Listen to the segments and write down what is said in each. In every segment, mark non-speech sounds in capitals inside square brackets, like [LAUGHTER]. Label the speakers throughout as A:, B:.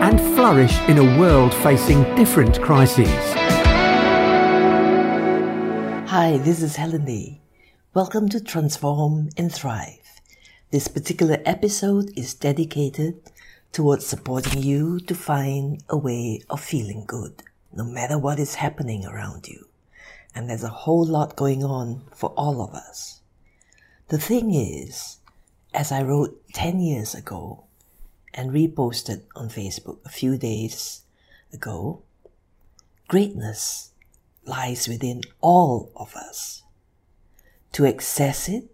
A: and flourish in a world facing different crises.
B: Hi, this is Helen Lee. Welcome to Transform and Thrive. This particular episode is dedicated towards supporting you to find a way of feeling good, no matter what is happening around you. And there's a whole lot going on for all of us. The thing is, as I wrote 10 years ago and reposted on Facebook a few days ago, greatness lies within all of us. To access it,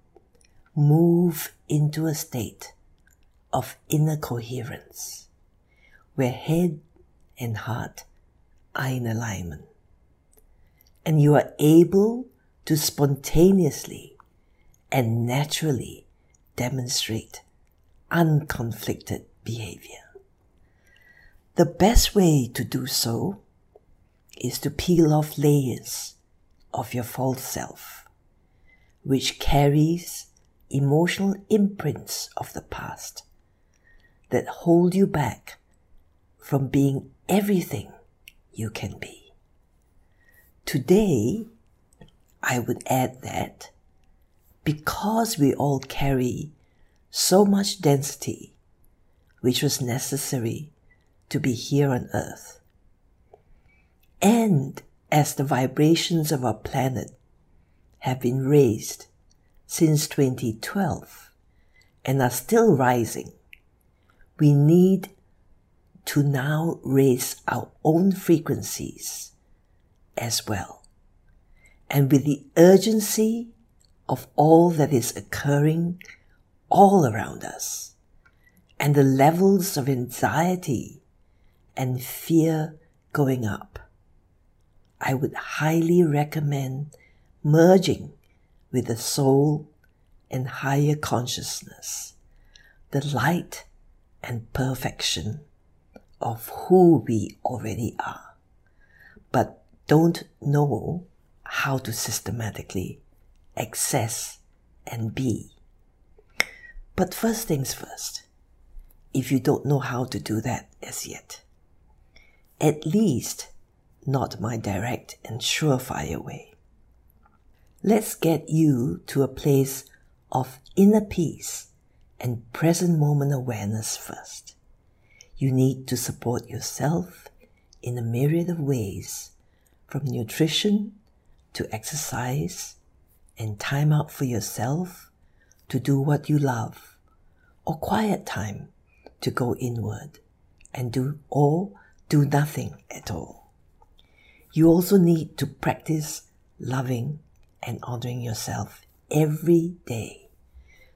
B: move into a state of inner coherence, where head and heart are in alignment. And you are able to spontaneously and naturally demonstrate unconflicted behavior. The best way to do so is to peel off layers of your false self, which carries emotional imprints of the past that hold you back from being everything you can be. Today, I would add that because we all carry so much density, which was necessary to be here on earth, and as the vibrations of our planet have been raised since 2012 and are still rising, we need to now raise our own frequencies as well. And with the urgency of all that is occurring all around us, and the levels of anxiety and fear going up, I would highly recommend merging with the soul and higher consciousness, the light and perfection of who we already are, but don't know how to systematically access and be. But first things first, if you don't know how to do that as yet, at least not my direct and surefire way. Let's get you to a place of inner peace and present moment awareness first. You need to support yourself in a myriad of ways, from nutrition to exercise and time out for yourself to do what you love, or quiet time to go inward and do or do nothing at all. You also need to practice loving and honoring yourself every day,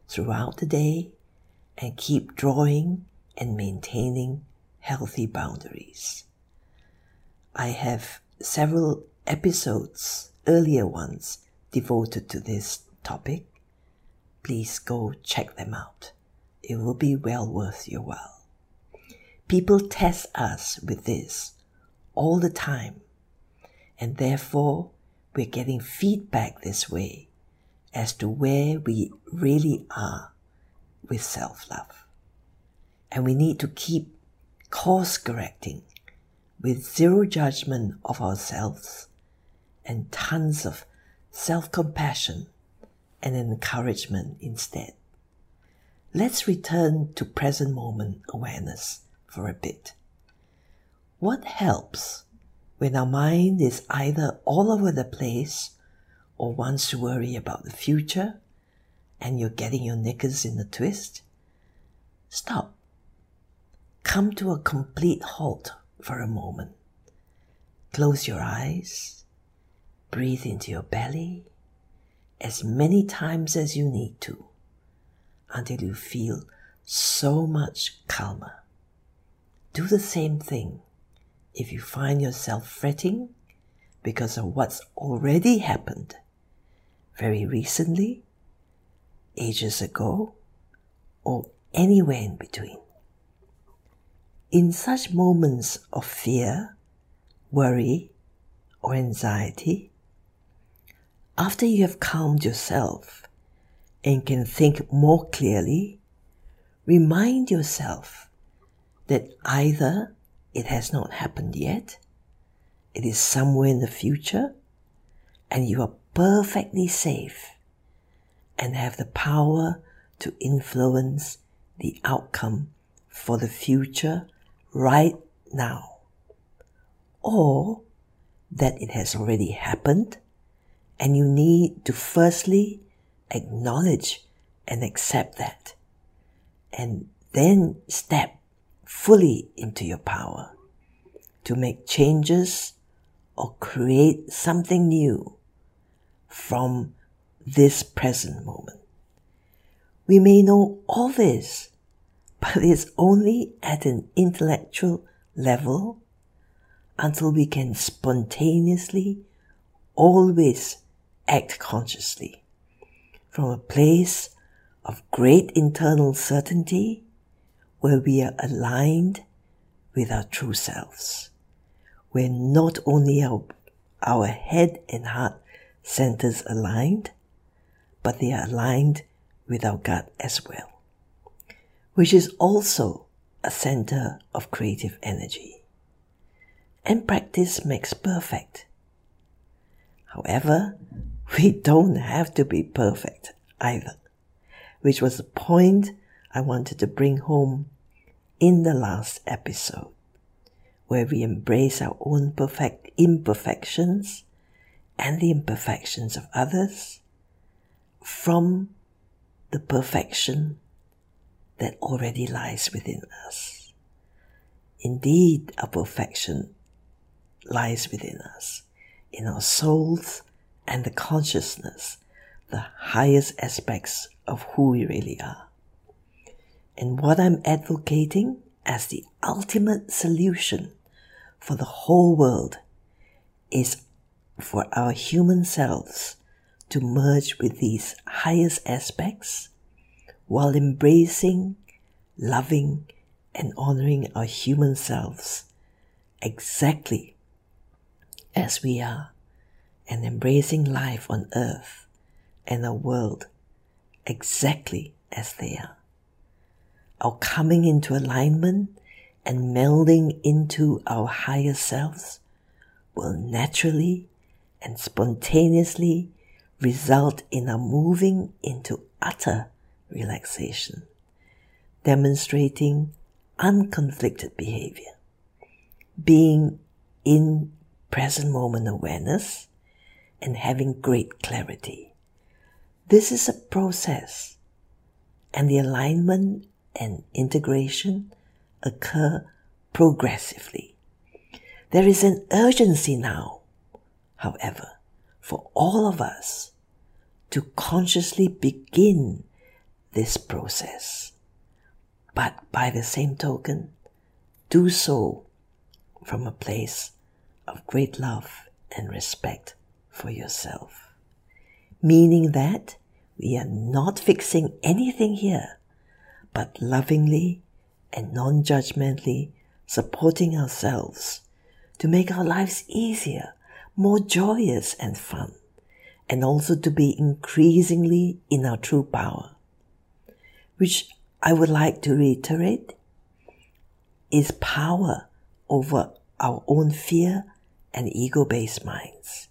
B: throughout the day, and keep drawing and maintaining healthy boundaries. I have several episodes, earlier ones, devoted to this topic. Please go check them out. It will be well worth your while. People test us with this all the time, and therefore we're getting feedback this way as to where we really are with self love. And we need to keep course correcting with zero judgment of ourselves and tons of self compassion and encouragement instead. Let's return to present moment awareness for a bit. What helps when our mind is either all over the place or wants to worry about the future and you're getting your knickers in a twist? Stop come to a complete halt for a moment. Close your eyes, breathe into your belly as many times as you need to until you feel so much calmer. Do the same thing if you find yourself fretting because of what's already happened very recently, ages ago, or anywhere in between. In such moments of fear, worry, or anxiety, after you have calmed yourself and can think more clearly, remind yourself that either it has not happened yet, it is somewhere in the future, and you are perfectly safe and have the power to influence the outcome for the future right now. Or that it has already happened and you need to firstly acknowledge and accept that and then step fully into your power to make changes or create something new from this present moment. We may know all this, but it's only at an intellectual level until we can spontaneously always act consciously from a place of great internal certainty where we are aligned with our true selves, where not only our, our head and heart centers aligned, but they are aligned with our gut as well, which is also a center of creative energy. And practice makes perfect. However, we don't have to be perfect either, which was the point I wanted to bring home in the last episode, where we embrace our own perfect imperfections and the imperfections of others from the perfection that already lies within us. Indeed, our perfection lies within us, in our souls and the consciousness, the highest aspects of who we really are. And what I'm advocating as the ultimate solution for the whole world is for our human selves to merge with these highest aspects while embracing, loving, and honoring our human selves exactly as we are and embracing life on earth and the world exactly as they are. Our coming into alignment and melding into our higher selves will naturally and spontaneously result in our moving into utter relaxation, demonstrating unconflicted behavior, being in present moment awareness, and having great clarity. This is a process, and the alignment and integration occur progressively. There is an urgency now, however, for all of us to consciously begin this process. But by the same token, do so from a place of great love and respect for yourself. Meaning that we are not fixing anything here, but lovingly and non judgmentally supporting ourselves to make our lives easier, more joyous and fun, and also to be increasingly in our true power. Which I would like to reiterate is power over our own fear and ego based minds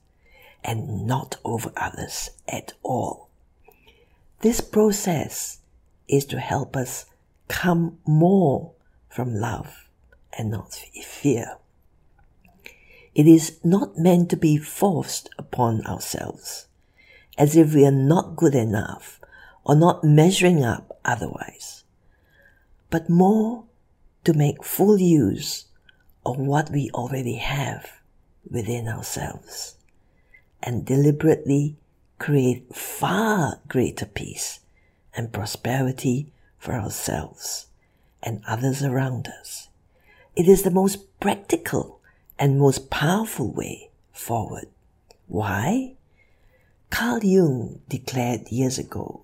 B: and not over others at all. This process is to help us come more from love and not fear. It is not meant to be forced upon ourselves, as if we are not good enough or not measuring up otherwise, but more to make full use of what we already have within ourselves and deliberately create far greater peace and prosperity for ourselves and others around us. It is the most practical and most powerful way forward. Why? Carl Jung declared years ago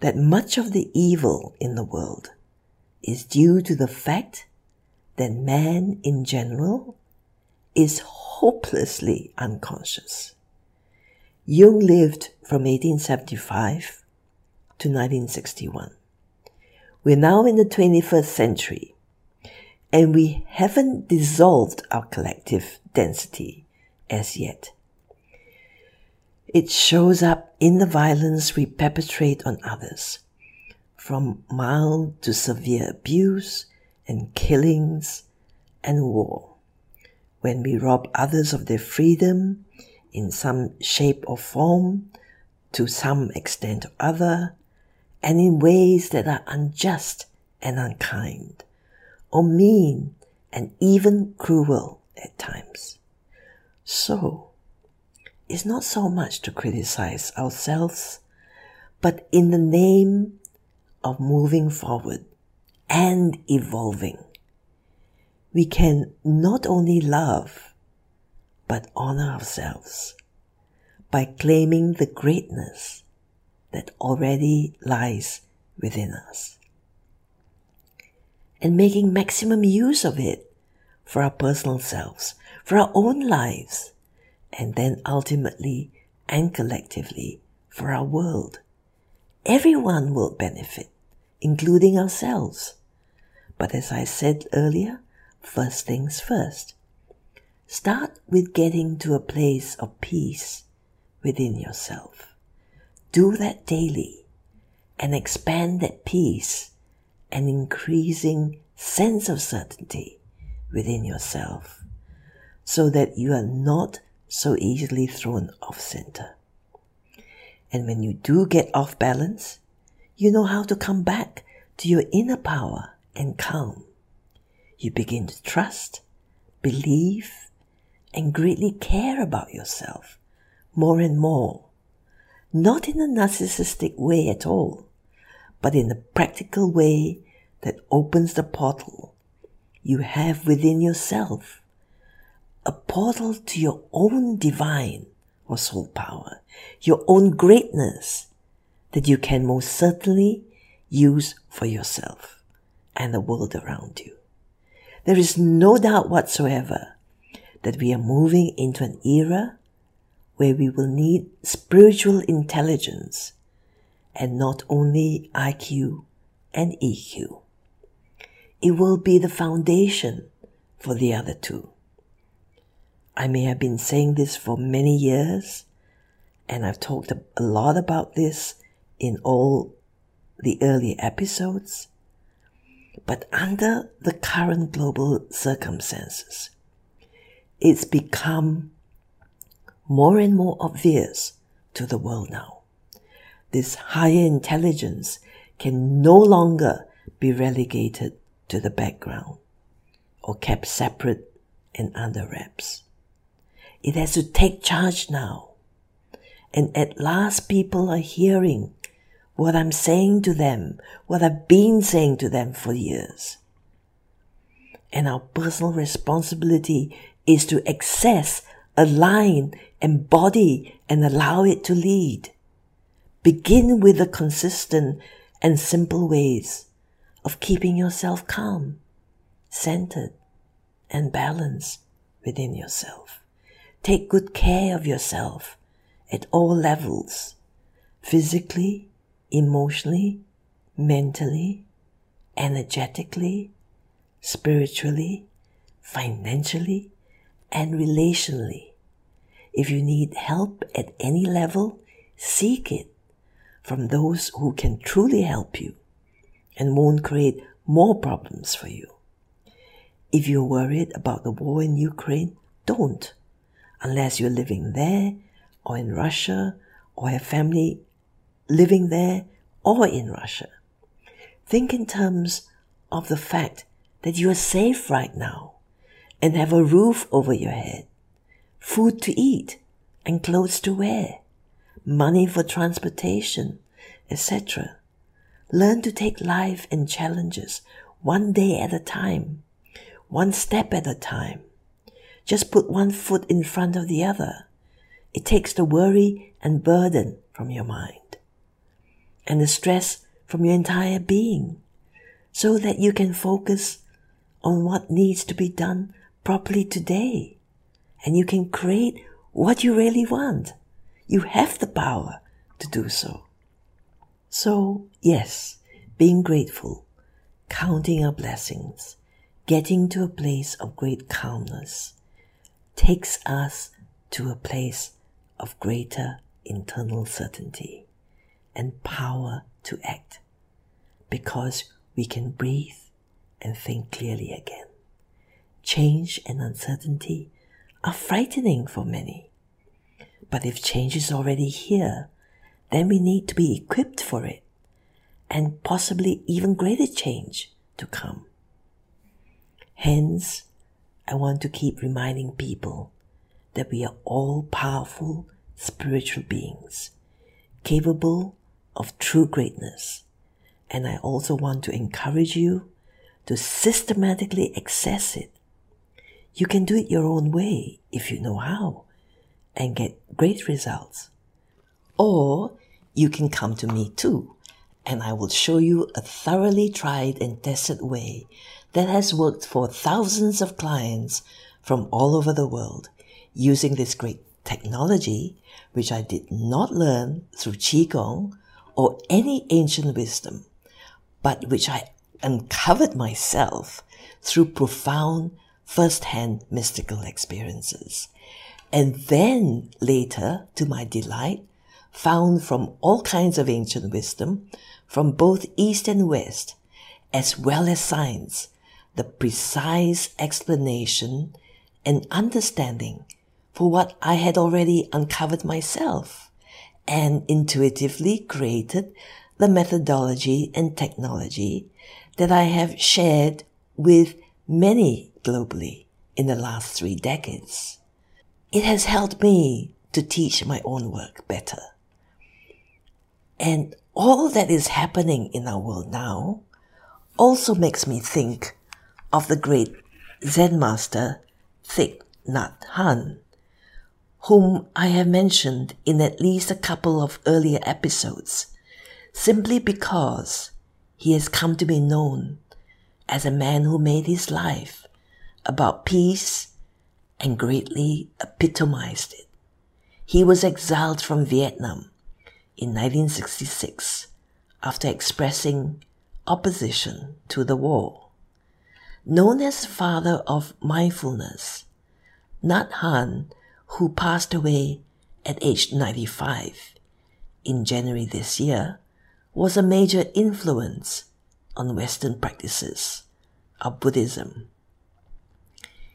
B: that much of the evil in the world is due to the fact that man in general is hopelessly unconscious. Jung lived from 1875 to 1961. We're now in the 21st century and we haven't dissolved our collective density as yet. It shows up in the violence we perpetrate on others, from mild to severe abuse and killings and war. When we rob others of their freedom in some shape or form, to some extent or other, and in ways that are unjust and unkind, or mean and even cruel at times. So, it's not so much to criticize ourselves, but in the name of moving forward and evolving, we can not only love, but honor ourselves by claiming the greatness that already lies within us and making maximum use of it for our personal selves, for our own lives, and then ultimately and collectively for our world. Everyone will benefit, including ourselves. But as I said earlier, first things first. Start with getting to a place of peace within yourself. Do that daily and expand that peace and increasing sense of certainty within yourself so that you are not so easily thrown off center. And when you do get off balance, you know how to come back to your inner power and calm. You begin to trust, believe, and greatly care about yourself more and more. Not in a narcissistic way at all, but in a practical way that opens the portal you have within yourself a portal to your own divine or soul power, your own greatness that you can most certainly use for yourself and the world around you. There is no doubt whatsoever that we are moving into an era where we will need spiritual intelligence and not only IQ and EQ. It will be the foundation for the other two. I may have been saying this for many years, and I've talked a lot about this in all the earlier episodes. But under the current global circumstances, it's become more and more obvious to the world now. This higher intelligence can no longer be relegated to the background or kept separate and under wraps. It has to take charge now. And at last people are hearing what I'm saying to them, what I've been saying to them for years. And our personal responsibility is to access, align, embody, and allow it to lead. Begin with the consistent and simple ways of keeping yourself calm, centered, and balanced within yourself. Take good care of yourself at all levels physically, emotionally, mentally, energetically, spiritually, financially, and relationally. If you need help at any level, seek it from those who can truly help you and won't create more problems for you. If you're worried about the war in Ukraine, don't unless you're living there or in Russia or have family living there or in Russia. Think in terms of the fact that you are safe right now and have a roof over your head, food to eat and clothes to wear, money for transportation, etc. Learn to take life and challenges one day at a time, one step at a time just put one foot in front of the other. It takes the worry and burden from your mind and the stress from your entire being so that you can focus on what needs to be done properly today. And you can create what you really want. You have the power to do so. So, yes, being grateful, counting our blessings, getting to a place of great calmness takes us to a place of greater internal certainty and power to act because we can breathe and think clearly again. Change and uncertainty are frightening for many. But if change is already here, then we need to be equipped for it and possibly even greater change to come. Hence, I want to keep reminding people that we are all powerful spiritual beings, capable of true greatness. And I also want to encourage you to systematically access it. You can do it your own way if you know how and get great results. Or you can come to me too, and I will show you a thoroughly tried and tested way that has worked for thousands of clients from all over the world using this great technology, which I did not learn through Qigong or any ancient wisdom, but which I uncovered myself through profound first-hand mystical experiences. And then later, to my delight, found from all kinds of ancient wisdom, from both East and West, as well as science, the precise explanation and understanding for what I had already uncovered myself and intuitively created the methodology and technology that I have shared with many globally in the last three decades. It has helped me to teach my own work better. And all that is happening in our world now also makes me think of the great Zen master Thich Nhat Hanh, whom I have mentioned in at least a couple of earlier episodes, simply because he has come to be known as a man who made his life about peace and greatly epitomized it. He was exiled from Vietnam in 1966 after expressing opposition to the war. Known as father of mindfulness, Nhat Hanh, who passed away at age 95 in January this year, was a major influence on Western practices of Buddhism.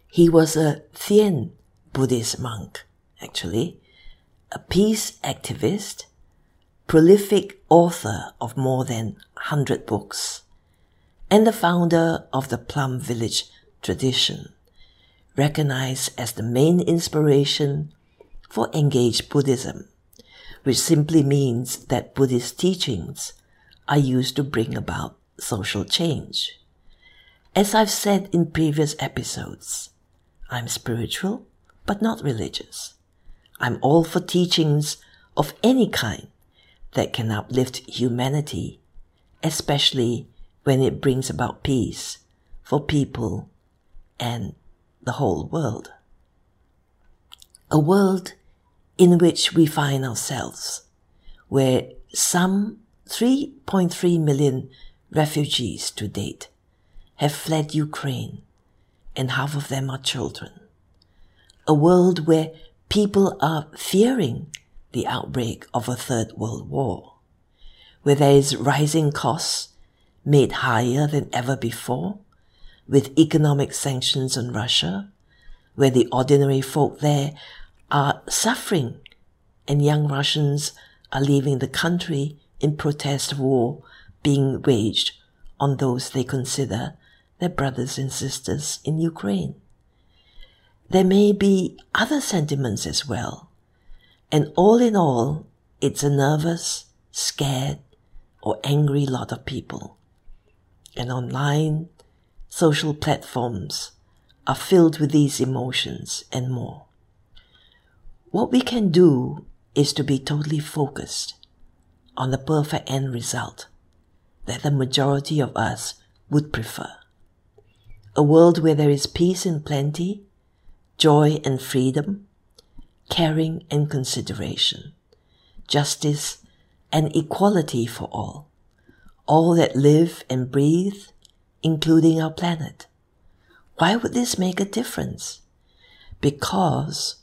B: He was a Thiền Buddhist monk, actually, a peace activist, prolific author of more than 100 books, and the founder of the Plum Village tradition, recognized as the main inspiration for engaged Buddhism, which simply means that Buddhist teachings are used to bring about social change. As I've said in previous episodes, I'm spiritual, but not religious. I'm all for teachings of any kind that can uplift humanity, especially when it brings about peace for people and the whole world. A world in which we find ourselves, where some 3.3 million refugees to date have fled Ukraine, and half of them are children. A world where people are fearing the outbreak of a third world war, where there is rising costs made higher than ever before, with economic sanctions on Russia, where the ordinary folk there are suffering and young Russians are leaving the country in protest of war being waged on those they consider their brothers and sisters in Ukraine. There may be other sentiments as well. And all in all, it's a nervous, scared, or angry lot of people and online social platforms are filled with these emotions and more. What we can do is to be totally focused on the perfect end result that the majority of us would prefer. A world where there is peace and plenty, joy and freedom, caring and consideration, justice and equality for all, all that live and breathe, including our planet. Why would this make a difference? Because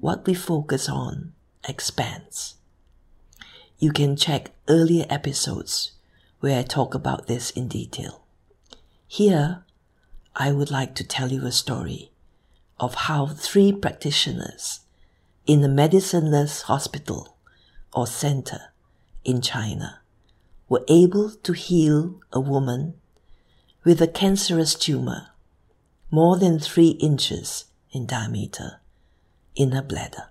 B: what we focus on expands. You can check earlier episodes where I talk about this in detail. Here, I would like to tell you a story of how three practitioners in a medicineless hospital or center in China were able to heal a woman with a cancerous tumor more than three inches in diameter in her bladder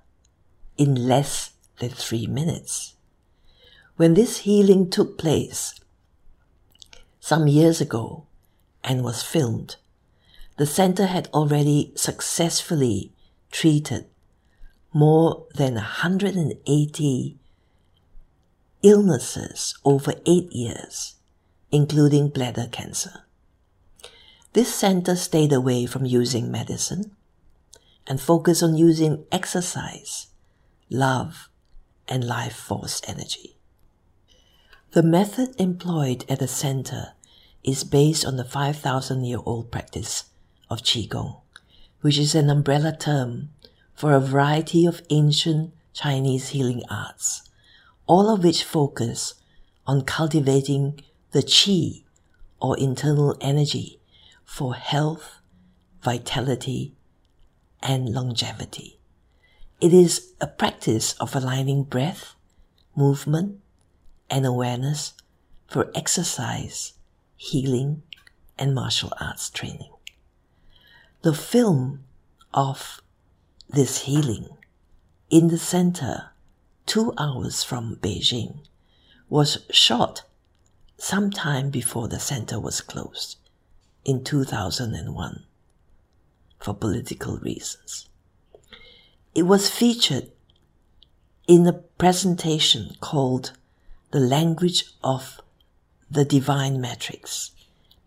B: in less than three minutes. When this healing took place some years ago and was filmed, the center had already successfully treated more than 180 illnesses over eight years, including bladder cancer. This center stayed away from using medicine and focused on using exercise, love, and life force energy. The method employed at the center is based on the 5,000 year old practice of Qigong, which is an umbrella term for a variety of ancient Chinese healing arts, all of which focus on cultivating the qi or internal energy for health, vitality, and longevity. It is a practice of aligning breath, movement, and awareness for exercise, healing, and martial arts training. The film of this healing in the center, two hours from Beijing, was shot sometime before the center was closed in 2001 for political reasons. It was featured in a presentation called The Language of the Divine Matrix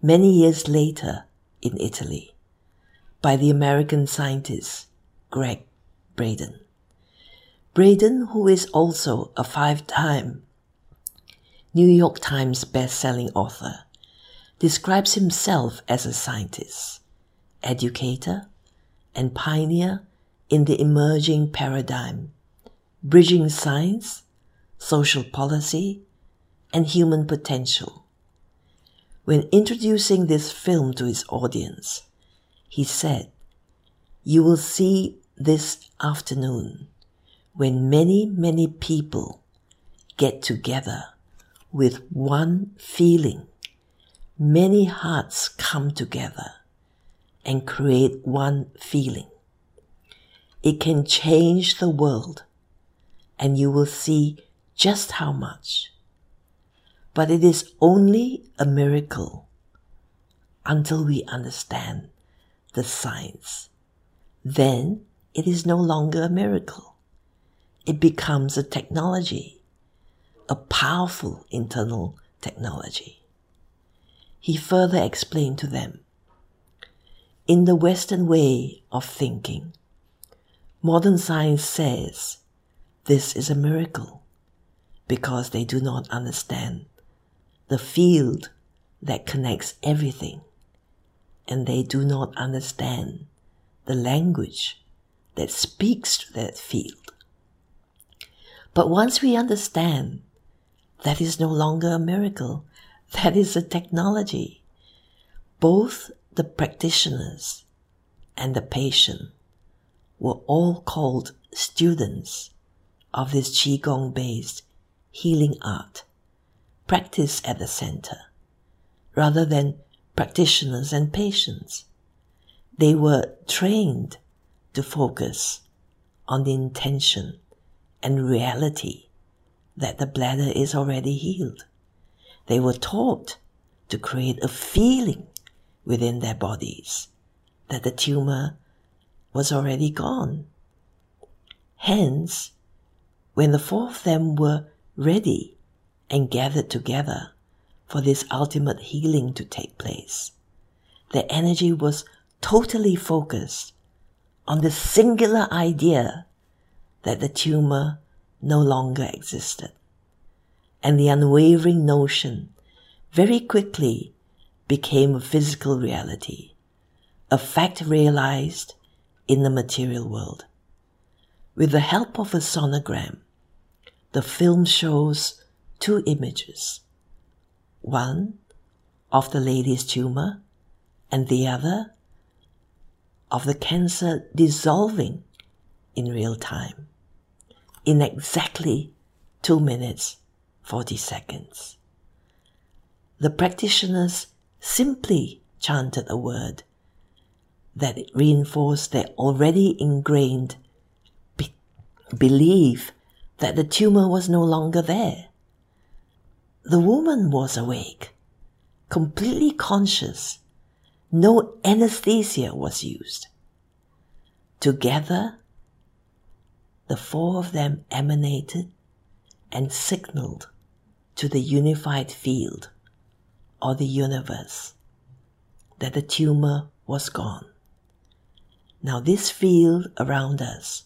B: many years later in Italy by the American scientist Gregg Braden. Braden, who is also a five-time New York Times best-selling author, describes himself as a scientist, educator, and pioneer in the emerging paradigm, bridging science, social policy, and human potential. When introducing this film to his audience, he said, You will see this afternoon when many, many people get together with one feeling many hearts come together and create one feeling. It can change the world and you will see just how much. But it is only a miracle until we understand the science. Then it is no longer a miracle. It becomes a technology, a powerful internal technology he further explained to them. In the Western way of thinking, modern science says this is a miracle because they do not understand the field that connects everything and they do not understand the language that speaks to that field. But once we understand that is no longer a miracle, [LAUGHS] that is a technology. Both the practitioners and the patient were all called students of this Qigong based healing art practice at the center rather than practitioners and patients. They were trained to focus on the intention and reality that the bladder is already healed. They were taught to create a feeling within their bodies that the tumor was already gone. Hence, when the four of them were ready and gathered together for this ultimate healing to take place, their energy was totally focused on the singular idea that the tumor no longer existed. And the unwavering notion very quickly became a physical reality, a fact realized in the material world. With the help of a sonogram, the film shows two images. One of the lady's tumor and the other of the cancer dissolving in real time in exactly 2 minutes 40 seconds. The practitioners simply chanted a word that reinforced their already ingrained be- belief that the tumor was no longer there. The woman was awake, completely conscious. No anesthesia was used. Together, the four of them emanated and signaled to the unified field or the universe that the tumor was gone. Now, this field around us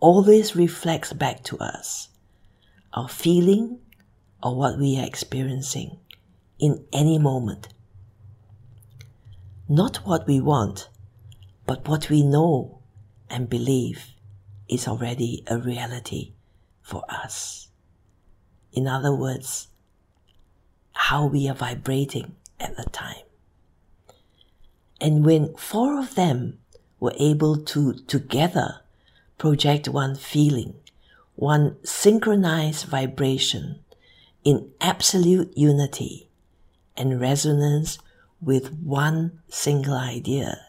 B: always reflects back to us our feeling or what we are experiencing in any moment. Not what we want, but what we know and believe is already a reality for us. In other words, how we are vibrating at the time. And when four of them were able to together project one feeling, one synchronized vibration in absolute unity and resonance with one single idea,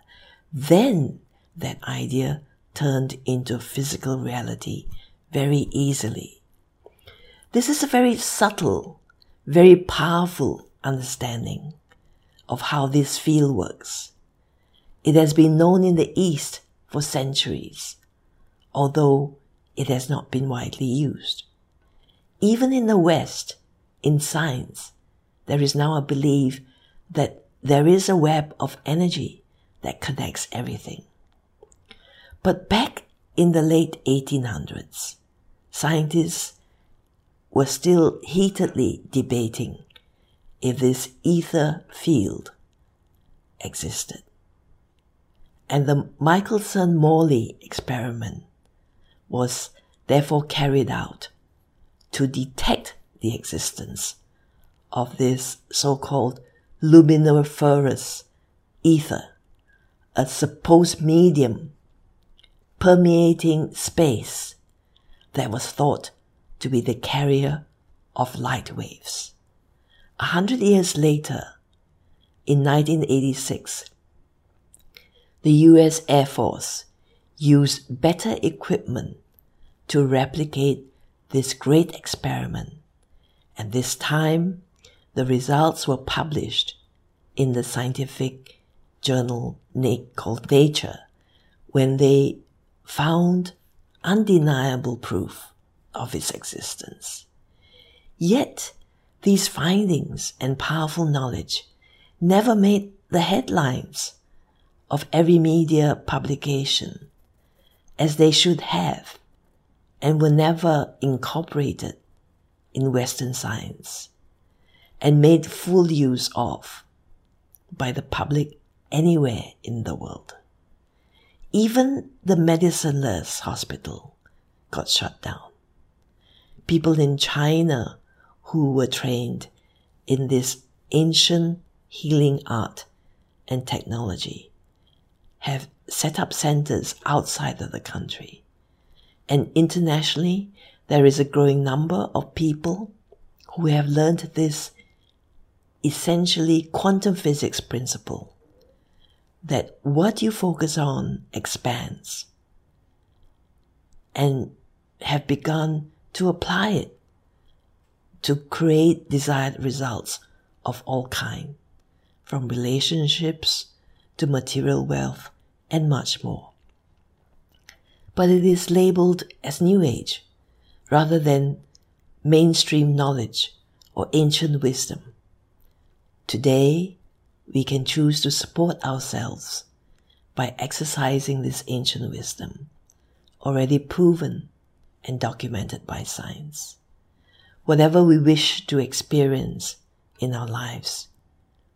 B: then that idea turned into physical reality very easily. This is a very subtle, very powerful understanding of how this field works. It has been known in the East for centuries, although it has not been widely used. Even in the West, in science, there is now a belief that there is a web of energy that connects everything. But back in the late 1800s, scientists were still heatedly debating if this ether field existed. And the Michelson Morley experiment was therefore carried out to detect the existence of this so-called luminiferous ether, a supposed medium permeating space that was thought to be the carrier of light waves. A hundred years later, in 1986, the US Air Force used better equipment to replicate this great experiment, and this time the results were published in the scientific journal called Nature when they found undeniable proof of its existence. Yet, these findings and powerful knowledge never made the headlines of every media publication as they should have and were never incorporated in Western science and made full use of by the public anywhere in the world. Even the medicineless hospital got shut down. People in China who were trained in this ancient healing art and technology have set up centers outside of the country. And internationally, there is a growing number of people who have learned this essentially quantum physics principle that what you focus on expands and have begun to apply it to create desired results of all kind from relationships to material wealth, and much more. But it is labeled as New Age rather than mainstream knowledge or ancient wisdom. Today, we can choose to support ourselves by exercising this ancient wisdom, already proven and documented by science. Whatever we wish to experience in our lives,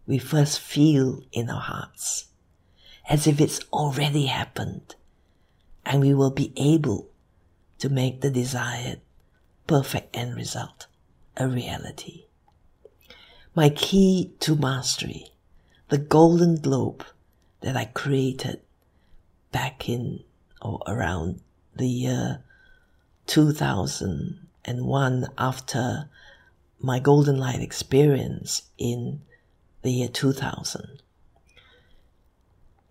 B: we first feel in our hearts as if it's already happened and we will be able to make the desired perfect end result a reality. My key to mastery, the golden globe that I created back in or around the year 2001 after my golden light experience in the year 2000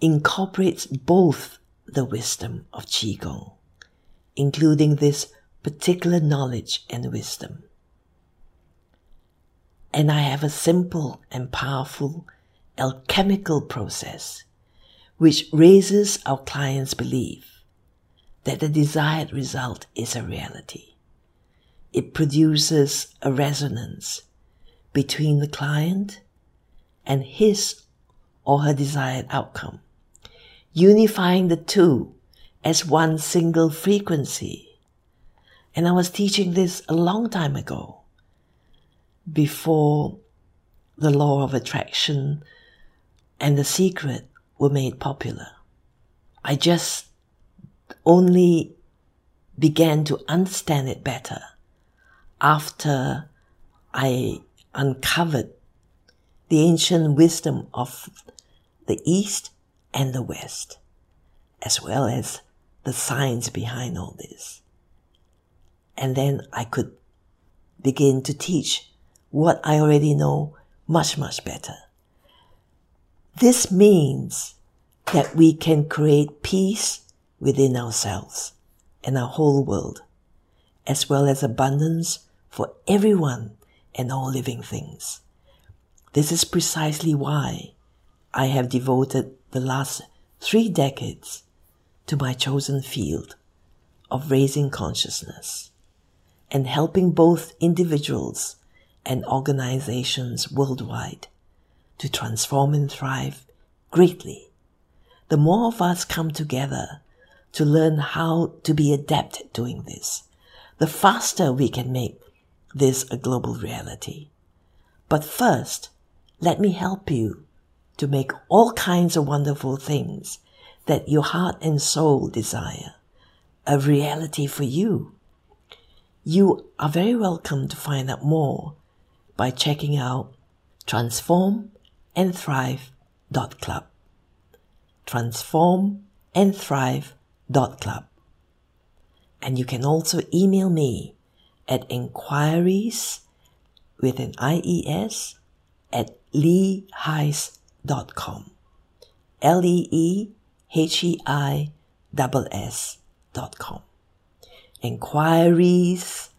B: incorporates both the wisdom of Qigong, including this particular knowledge and wisdom. And I have a simple and powerful alchemical process which raises our client's belief that the desired result is a reality. It produces a resonance between the client and his or her desired outcome, unifying the two as one single frequency. And I was teaching this a long time ago, before the law of attraction and the secret were made popular. I just only began to understand it better after I uncovered the ancient wisdom of the East and the West, as well as the science behind all this. And then I could begin to teach what I already know much, much better. This means that we can create peace within ourselves and our whole world, as well as abundance for everyone and all living things. This is precisely why I have devoted the last three decades to my chosen field of raising consciousness and helping both individuals and organizations worldwide to transform and thrive greatly. The more of us come together to learn how to be adept at doing this, the faster we can make this a global reality. But first, let me help you to make all kinds of wonderful things that your heart and soul desire a reality for you. You are very welcome to find out more by checking out transformandthrive.club. Transformandthrive.club. And you can also email me at inquiries with an IES at leeheiss.com. L-E-E-H-E-I double S dot com. Inquiries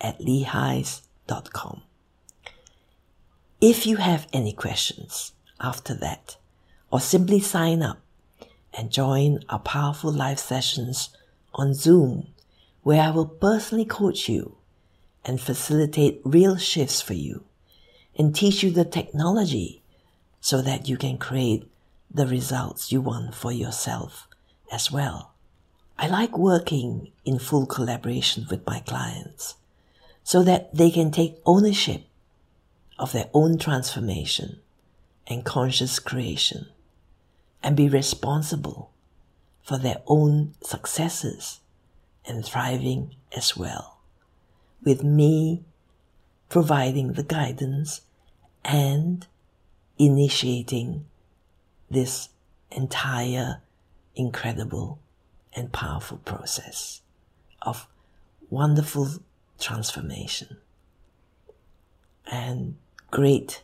B: at leeheiss.com. If you have any questions after that, or simply sign up and join our powerful live sessions on Zoom, where I will personally coach you and facilitate real shifts for you and teach you the technology so that you can create the results you want for yourself as well. I like working in full collaboration with my clients so that they can take ownership of their own transformation and conscious creation and be responsible for their own successes and thriving as well. With me providing the guidance and initiating this entire incredible and powerful process of wonderful transformation and great,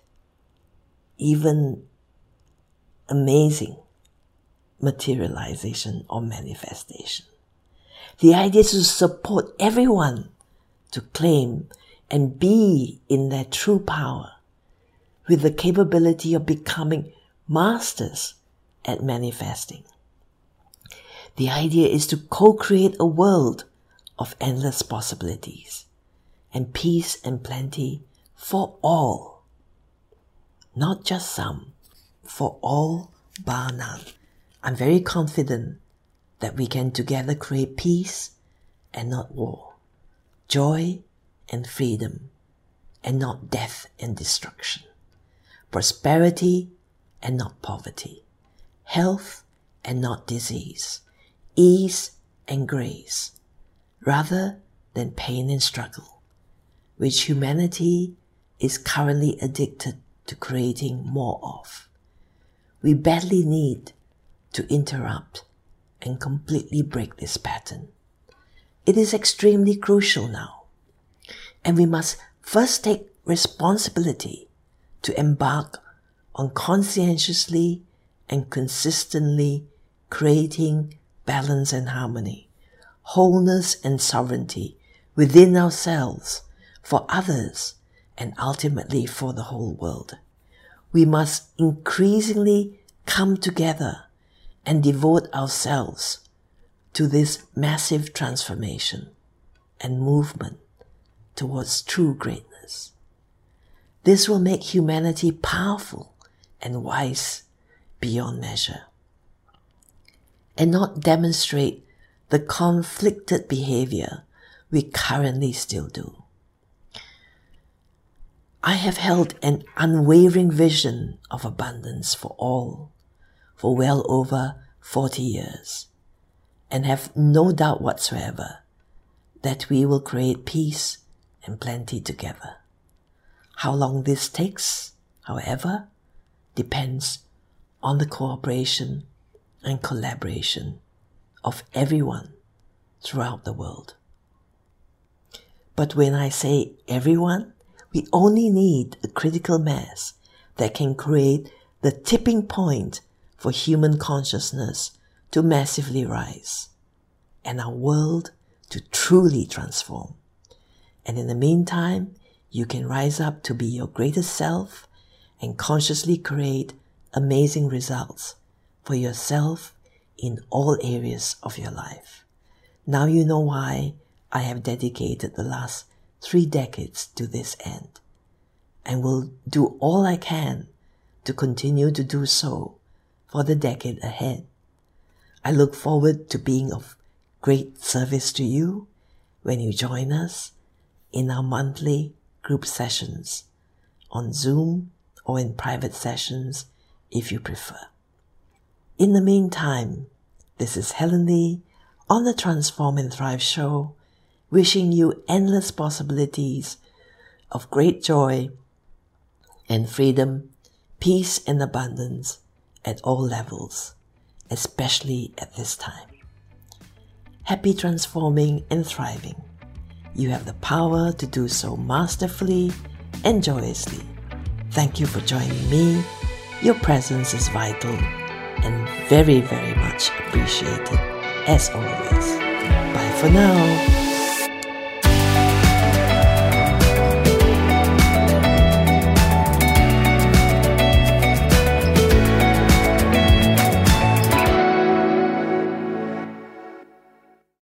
B: even amazing materialization or manifestation. The idea is to support everyone to claim and be in their true power with the capability of becoming masters at manifesting. The idea is to co-create a world of endless possibilities and peace and plenty for all. Not just some, for all bar none. I'm very confident that we can together create peace and not war, joy and freedom and not death and destruction, prosperity and not poverty, health and not disease, ease and grace, rather than pain and struggle, which humanity is currently addicted to creating more of. We badly need to interrupt and completely break this pattern. It is extremely crucial now. And we must first take responsibility to embark on conscientiously and consistently creating balance and harmony, wholeness and sovereignty within ourselves, for others, and ultimately for the whole world. We must increasingly come together and devote ourselves to this massive transformation and movement towards true greatness. This will make humanity powerful and wise beyond measure and not demonstrate the conflicted behavior we currently still do. I have held an unwavering vision of abundance for all for well over 40 years and have no doubt whatsoever that we will create peace and plenty together. How long this takes, however, depends on the cooperation and collaboration of everyone throughout the world. But when I say everyone, we only need a critical mass that can create the tipping point for human consciousness to massively rise and our world to truly transform. And in the meantime, you can rise up to be your greatest self and consciously create amazing results for yourself in all areas of your life. Now you know why I have dedicated the last three decades to this end and will do all I can to continue to do so for the decade ahead. I look forward to being of great service to you when you join us in our monthly group sessions on Zoom or in private sessions if you prefer. In the meantime, this is Helen Lee on the Transform and Thrive show, wishing you endless possibilities of great joy and freedom, peace and abundance at all levels, especially at this time. Happy transforming and thriving. You have the power to do so masterfully and joyously. Thank you for joining me. Your presence is vital and very, very much appreciated as always. Bye for now.